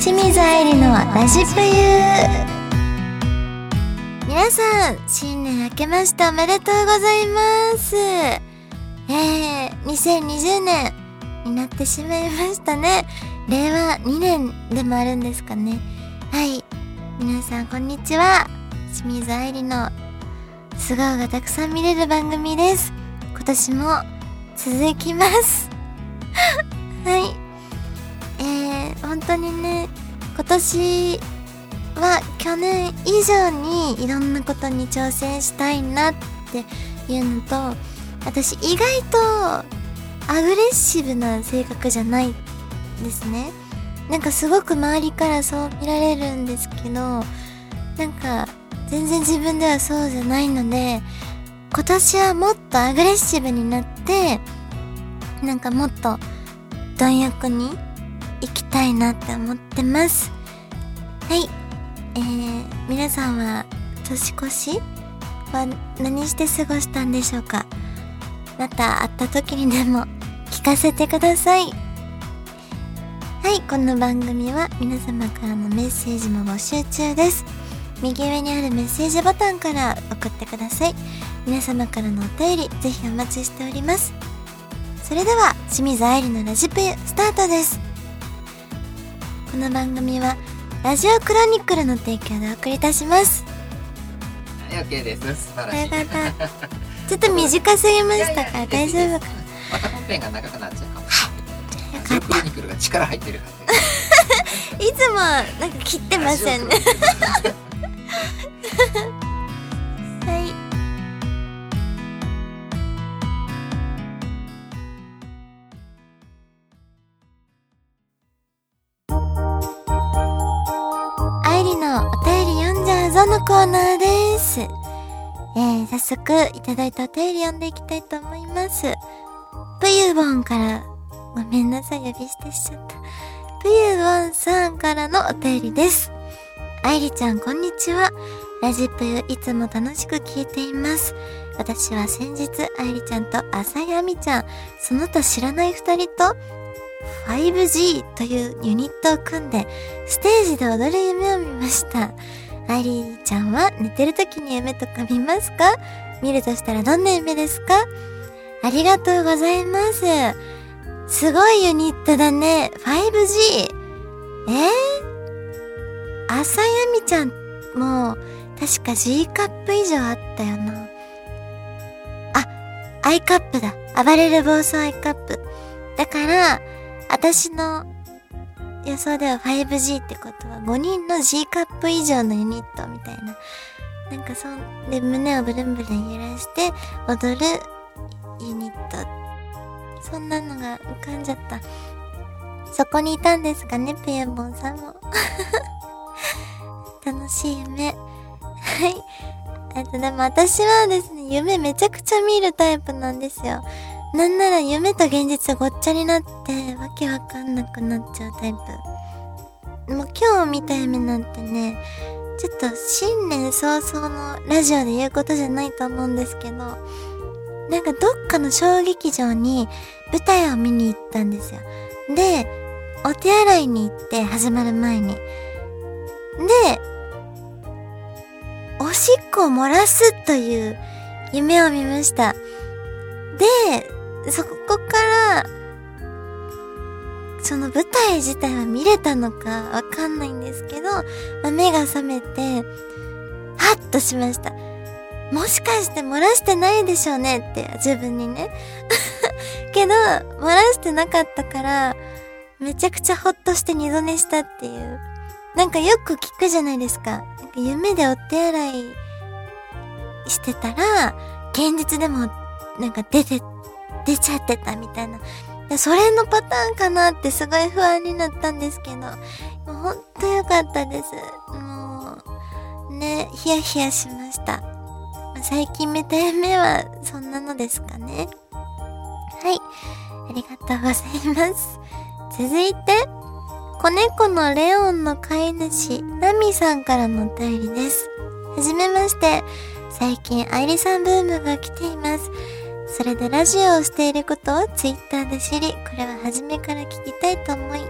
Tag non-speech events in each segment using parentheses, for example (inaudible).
清水愛理のラジプユ皆さん新年明けましておめでとうございます。えー、2020年になってしまいましたね。令和2年でもあるんですかね。はい。皆さんこんにちは。清水愛理の素顔がたくさん見れる番組です。今年も続きます。(laughs) はい、本当にね今年は去年以上にいろんなことに挑戦したいなっていうのと私意外とアグレッシブな性格じゃないですね。なんかすごく周りからそう見られるんですけどなんか全然自分ではそうじゃないので今年はもっとアグレッシブになってなんかもっと貪欲に行きたいなって思ってます。はい。えー、皆さんは年越しは何して過ごしたんでしょうか？また会った時にでも聞かせてください。はい。この番組は皆様からのメッセージも募集中です。右上にあるメッセージボタンから送ってください。皆様からのお便りぜひお待ちしております。それでは清水愛理のラジプユスタートです。この番組はラジオクロニクルの提供でお送りいたします。はい OK です。素晴らしい。よかった。ちょっと短すぎましたから大丈夫かまた本編が長くなっちゃうかも。しれないよかっクロニクルが力入ってる (laughs) いつもなんか切ってじません。ね早速いただいたお便り読んでいきたいと思います。ぷゆぼんから、ごめんなさい、呼び捨てしちゃった。ぷゆぼんさんからのお便りです。愛理ちゃん、こんにちは。ラジプユいつも楽しく聞いています。私は先日、愛理ちゃんと浅井亜美ちゃん、その他知らない二人と、5G というユニットを組んで、ステージで踊る夢を見ました。愛理ちゃんは寝てる時に夢とか見ますか？見るとしたらどんな夢ですか？ありがとうございます。すごいユニットだね。5G。えー、浅井亜美ちゃんも、確か G カップ以上あったよな。あ、 I カップだ。暴れる暴走 I カップ。だから、私の予想では 5G ってことは5人の G カップ以上のユニットみたいな。なんかそんで胸をブルンブルン揺らして踊るユニット。そんなのが浮かんじゃった。そこにいたんですかね、ペヤボンさんも。(laughs) 楽しい夢。はい。えっと、でも私はですね、夢めちゃくちゃ見るタイプなんですよ。なんなら夢と現実ごっちゃになって、わけわかんなくなっちゃうタイプ。もう今日見た夢なんてね、ちょっと新年早々のラジオで言うことじゃないと思うんですけど、なんかどっかの小劇場に舞台を見に行ったんですよ。で、お手洗いに行って始まる前に。で、おしっこを漏らすという夢を見ました。で、そこから、その舞台自体は見れたのかわかんないんですけど、まあ目が覚めて、ハッとしました。もしかして漏らしてないでしょうねって自分にね。(laughs) けど、漏らしてなかったから、めちゃくちゃほっとして二度寝したっていう。なんかよく聞くじゃないですか。なんか夢でお手洗いしてたら、現実でもなんか出て、出ちゃってたみたいな。それのパターンかなってすごい不安になったんですけど、もうほんとよかったです。もう、ね、ヒヤヒヤしました。最近見た夢はそんなのですかね。はい。ありがとうございます。続いて、子猫のレオンの飼い主、ナミさんからのお便りです。はじめまして。最近、愛理さんブームが来ています。それでラジオをしていることをツイッターで知り、これは初めから聞きたいと思い、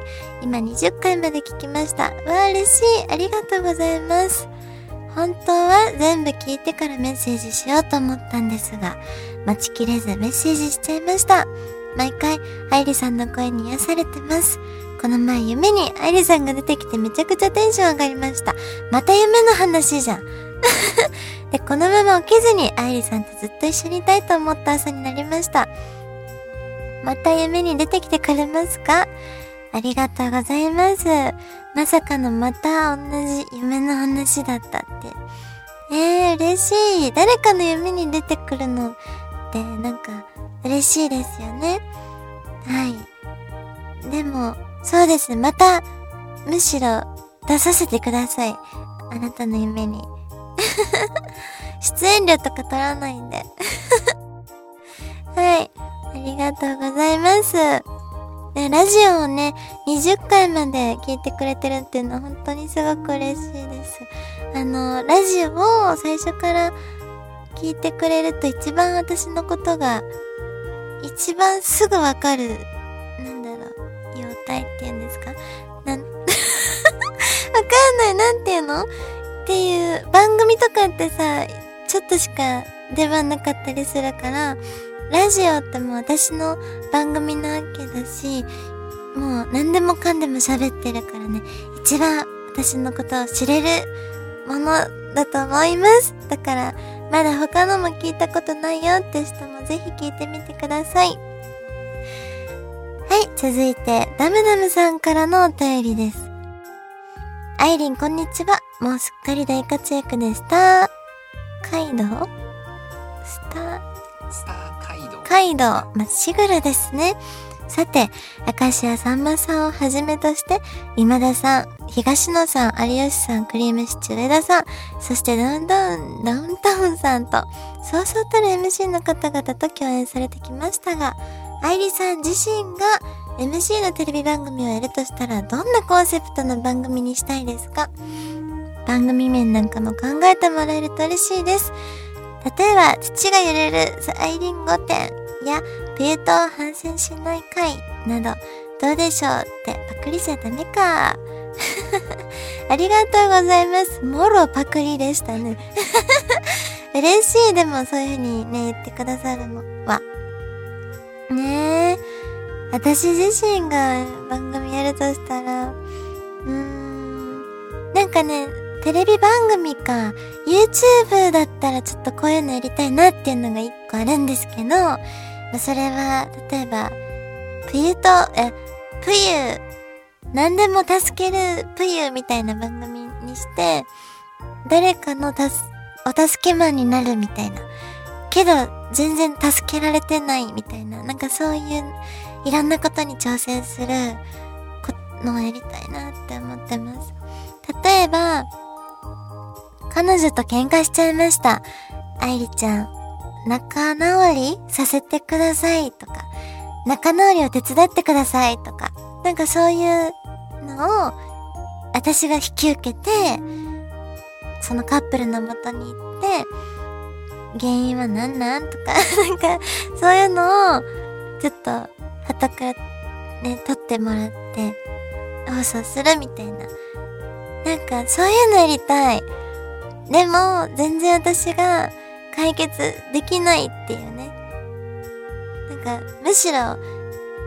今20回まで聞きました。わあ、嬉しい。ありがとうございます。本当は全部聞いてからメッセージしようと思ったんですが、待ちきれずメッセージしちゃいました。毎回、愛理さんの声に癒されてます。この前夢に愛理さんが出てきてめちゃくちゃテンション上がりました。また夢の話じゃん。(laughs) で、このまま起きずに愛理さんとずっと一緒にいたいと思った朝になりました。また夢に出てきてくれますか？ありがとうございます。まさかのまた同じ夢の話だったって。えー、嬉しい。誰かの夢に出てくるのってなんか嬉しいですよね。はい。でも、そうですね。また、むしろ出させてください。あなたの夢に。(laughs) 出演料とか取らないんで。(laughs) はい。ありがとうございます。ね、ラジオをね、20回まで聞いてくれてるっていうのは本当にすごく嬉しいです。あの、ラジオを最初から聞いてくれると一番私のことが、一番すぐわかる、う、妖体っていうんですか？なん、(laughs) わかんない、なんていうの？っていう、番組とかってさ、ちょっとしか出番なかったりするから、ラジオってもう私の番組なわけだし、もう何でもかんでも喋ってるからね、一番私のことを知れるものだと思います。だから、まだ他のも聞いたことないよって人もぜひ聞いてみてください。はい、続いて、ダムダムさんからのお便りです。アイリン、こんにちは。もうすっかり大活躍でスター、カイドウ？スター、スター街道。カイドウ、まっしぐらですね。さて、明石家さんまさんをはじめとして、今田さん、東野さん、有吉さん、クリームシチュー上田さん、そしてダウンタウン、ダウンタウンさんと、そうそうたる MC の方々と共演されてきましたが、愛理さん自身が MC のテレビ番組をやるとしたら、どんなコンセプトの番組にしたいですか？番組面なんかも考えてもらえると嬉しいです。例えば、土が揺れるアイリン御殿や、冬と反戦しない会など、どうでしょうってパクリじゃダメか。(laughs) ありがとうございます。もろパクリでしたね。(laughs) 嬉しい、でもそういう風にね、言ってくださるのは。ねえ。私自身が番組やるとしたら、うーん、なんかね、テレビ番組か、YouTube だったらちょっとこういうのやりたいなっていうのが一個あるんですけど、まあ、それは、例えば、冬と、え、冬、何でも助ける冬みたいな番組にして、誰かのたす、お助けマンになるみたいな。けど、全然助けられてないみたいな。なんかそういう、いろんなことに挑戦するのをやりたいなって思ってます。例えば、彼女と喧嘩しちゃいました。愛理ちゃん、仲直りさせてくださいとか、仲直りを手伝ってくださいとか、なんかそういうのを、私が引き受けて、そのカップルの元に行って、原因は何なん？とか、(laughs) なんか、そういうのを、ちょっと、旗からね、撮ってもらって、放送するみたいな。なんか、そういうのやりたい。でも、全然私が解決できないっていうね。なんか、むしろ、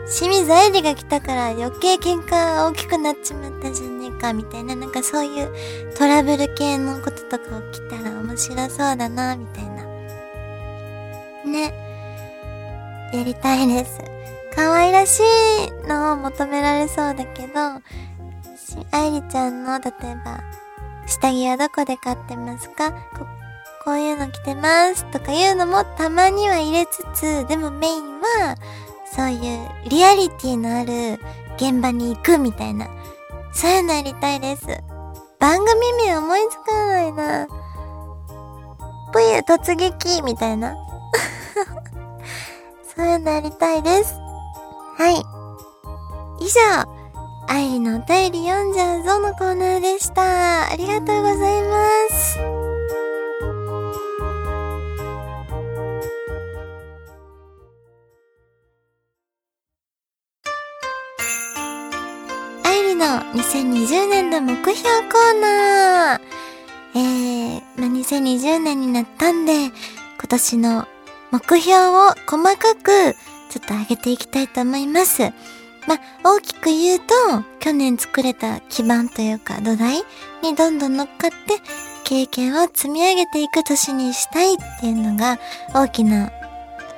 清水愛理が来たから余計喧嘩が大きくなっちまったじゃねえか、みたいな。なんかそういうトラブル系のこととか起きたら面白そうだな、みたいな。ね。やりたいです。可愛らしいのを求められそうだけど、愛理ちゃんの、例えば、下着はどこで買ってますか？ここういうの着てますとかいうのもたまには入れつつ、でもメインは、そういうリアリティのある現場に行くみたいな。そういうのやりたいです。番組名思いつかないな。ぷゆ突撃みたいな。(laughs) そういうのやりたいです。はい。以上、愛理のお便り読んじゃうぞのコーナーでした。ありがとうございます。愛理の2020年の目標コーナー。えー、まあ、2020年になったんで、今年の目標を細かくちょっと上げていきたいと思います。まあ、大きく言うと、去年作れた基盤というか土台にどんどん乗っかって経験を積み上げていく年にしたいっていうのが大きな、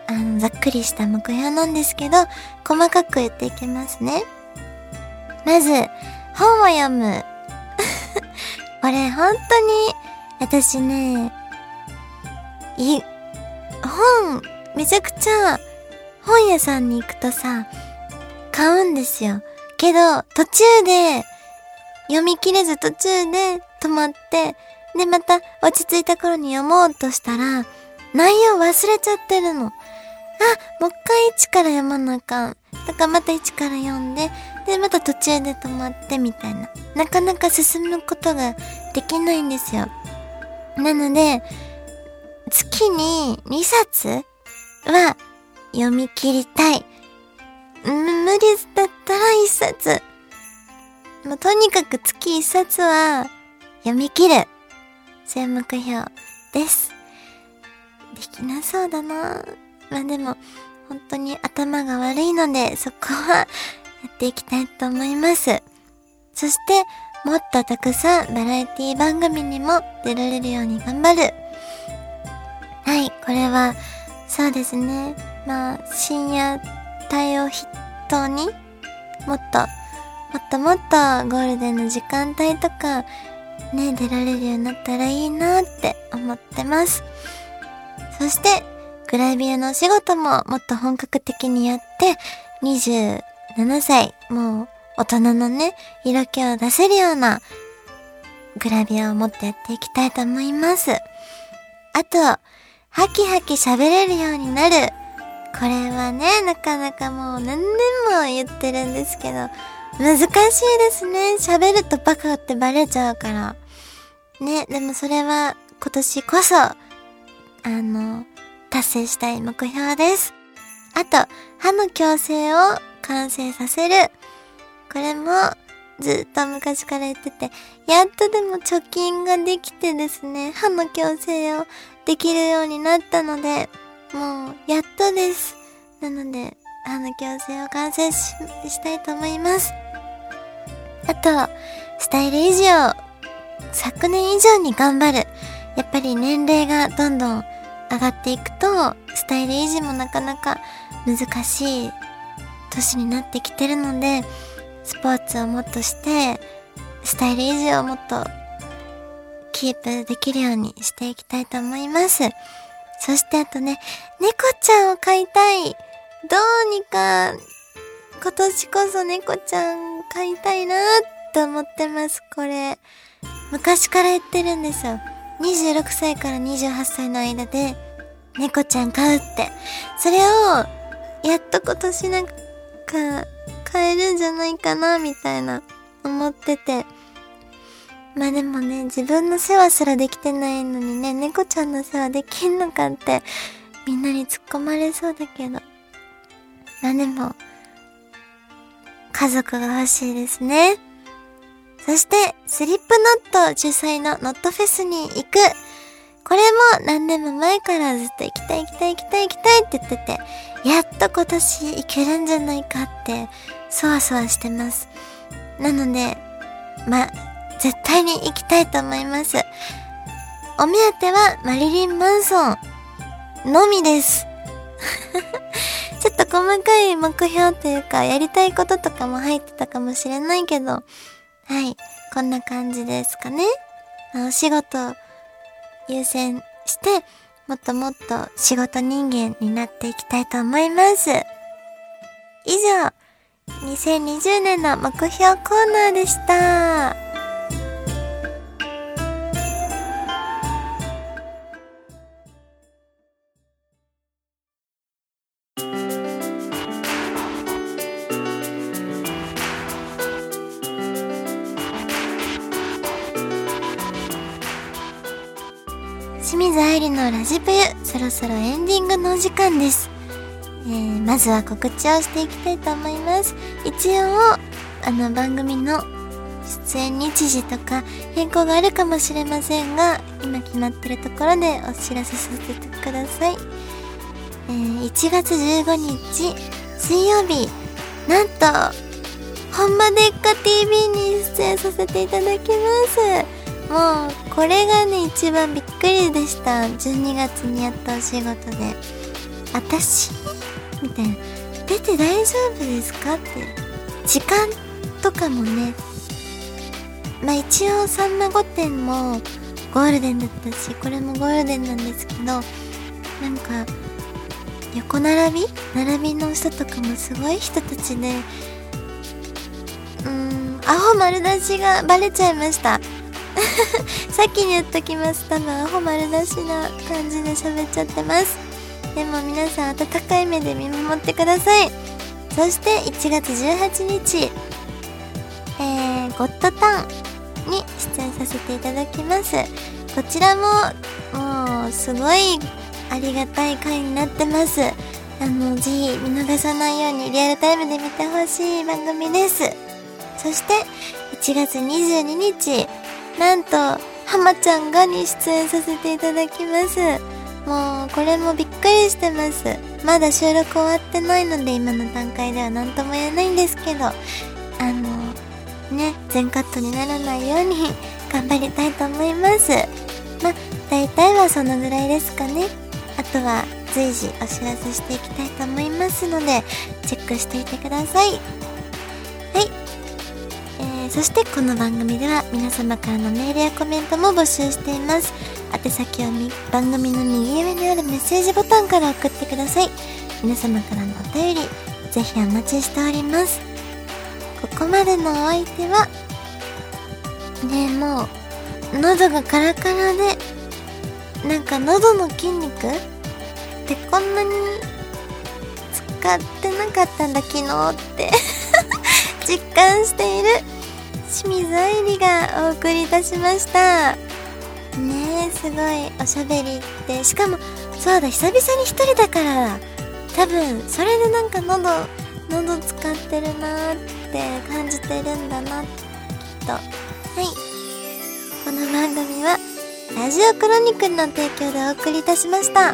あの、ざっくりした目標なんですけど、細かく言っていきますね。まず、本を読む。(laughs) これ本当に、私ね、い、本、めちゃくちゃ、本屋さんに行くとさ、買うんですよ。けど、途中で、読み切れず途中で止まって、で、また落ち着いた頃に読もうとしたら、内容忘れちゃってるの。あ、もう一回一から読まなあかん。だかまた一から読んで、で、また途中で止まってみたいな。なかなか進むことができないんですよ。なので、月に2冊は読み切りたい。無理だったら1冊。もうとにかく月1冊は読み切る。そういう目標です。できなそうだなまあでも、本当に頭が悪いので、そこはやっていきたいと思います。そして、もっとたくさんバラエティ番組にも出られるように頑張る。はい、これは、そうですね。まあ、深夜帯を筆頭に、もっと、もっともっとゴールデンの時間帯とか、ね、出られるようになったらいいなって思ってます。そして、グラビアのお仕事ももっと本格的にやって、27歳、もう大人のね、色気を出せるようなグラビアをもっとやっていきたいと思います。あと、ハキハキ喋れるようになる。これはね、なかなかもう何年も言ってるんですけど、難しいですね。喋るとバカってバレちゃうから。ね、でもそれは今年こそ、あの、達成したい目標です。あと、歯の矯正を完成させる。これもずっと昔から言ってて、やっとでも貯金ができてですね、歯の矯正をできるようになったので、もう、やっとです。なので、歯の矯正を完成ししたいと思います。あと、スタイル維持を昨年以上に頑張る。やっぱり年齢がどんどん上がっていくと、スタイル維持もなかなか難しい年になってきてるので、スポーツをもっとして、スタイル維持をもっとキープできるようにしていきたいと思います。そしてあとね、猫ちゃんを飼いたい。どうにか、今年こそ猫ちゃん飼いたいなって思ってます、これ。昔から言ってるんですよ。26歳から28歳の間で、猫ちゃん飼うって。それを、やっと今年なんか、飼えるんじゃないかな、みたいな、思ってて。まあでもね、自分の世話すらできてないのにね、猫ちゃんの世話できんのかって、みんなに突っ込まれそうだけど。まあでも、家族が欲しいですね。そして、スリップノット主催のノットフェスに行く。これも何年も前からずっと行きたい行きたい行きたい行きたいって言ってて、やっと今年行けるんじゃないかって、そわそわしてます。なので、ま、絶対に行きたいと思います。お目当てはマリリン・マンソンのみです。(laughs) ちょっと細かい目標というか、やりたいこととかも入ってたかもしれないけど、はい。こんな感じですかね。お仕事優先して、もっともっと仕事人間になっていきたいと思います。以上、2020年の目標コーナーでした。そろそろエンディングのお時間です、えー、まずは告知をしていきたいと思います一応あの番組の出演日時とか変更があるかもしれませんが、今決まってるところでお知らせさせてください。えー、1月15日水曜日、なんと、ほんまでっか TV に出演させていただきます。もう、これがね、一番びっくりでした。12月にやったお仕事で。私？みたいな。出て大丈夫ですか？って。時間とかもね、まあ一応さんま御殿もゴールデンだったし、これもゴールデンなんですけど、なんか、横並び？並びの人とかもすごい人たちで、うーん、アホ丸出しがバレちゃいました。先に言っときます。多分アホ丸出しな感じで喋っちゃってます。でも皆さん温かい目で見守ってください。そして1月18日、えー、ゴッドタンに出演させていただきます。こちらも、もう、すごいありがたい回になってます。あの、ぜひ見逃さないようにリアルタイムで見てほしい番組です。そして、1月22日、なんと、浜ちゃんがに出演させていただきます。もう、これもびっくりしてます。まだ収録終わってないので、今の段階では何とも言えないんですけど、あの、ね、全カットにならないように (laughs) 頑張りたいと思います。ま、大体はそのぐらいですかね。あとは随時お知らせしていきたいと思いますので、チェックしていてください。はい。ー、そしてこの番組では皆様からのメールやコメントも募集しています。宛先は番組の右上にあるメッセージボタンから送ってください。皆様からのお便り、ぜひお待ちしております。ここまでのお相手は、ねえもう、喉がカラカラで、なんか喉の筋肉？ってこんなに使ってなかったんだ昨日って (laughs) 実感している清水愛理がお送りいたしました。ねえすごいおしゃべりって。しかもそうだ久々に一人だから。多分それでなんか喉喉使ってるなーって感じてるんだなきっと。はい。この番組はラジオクロニクルの提供でお送りいたしました。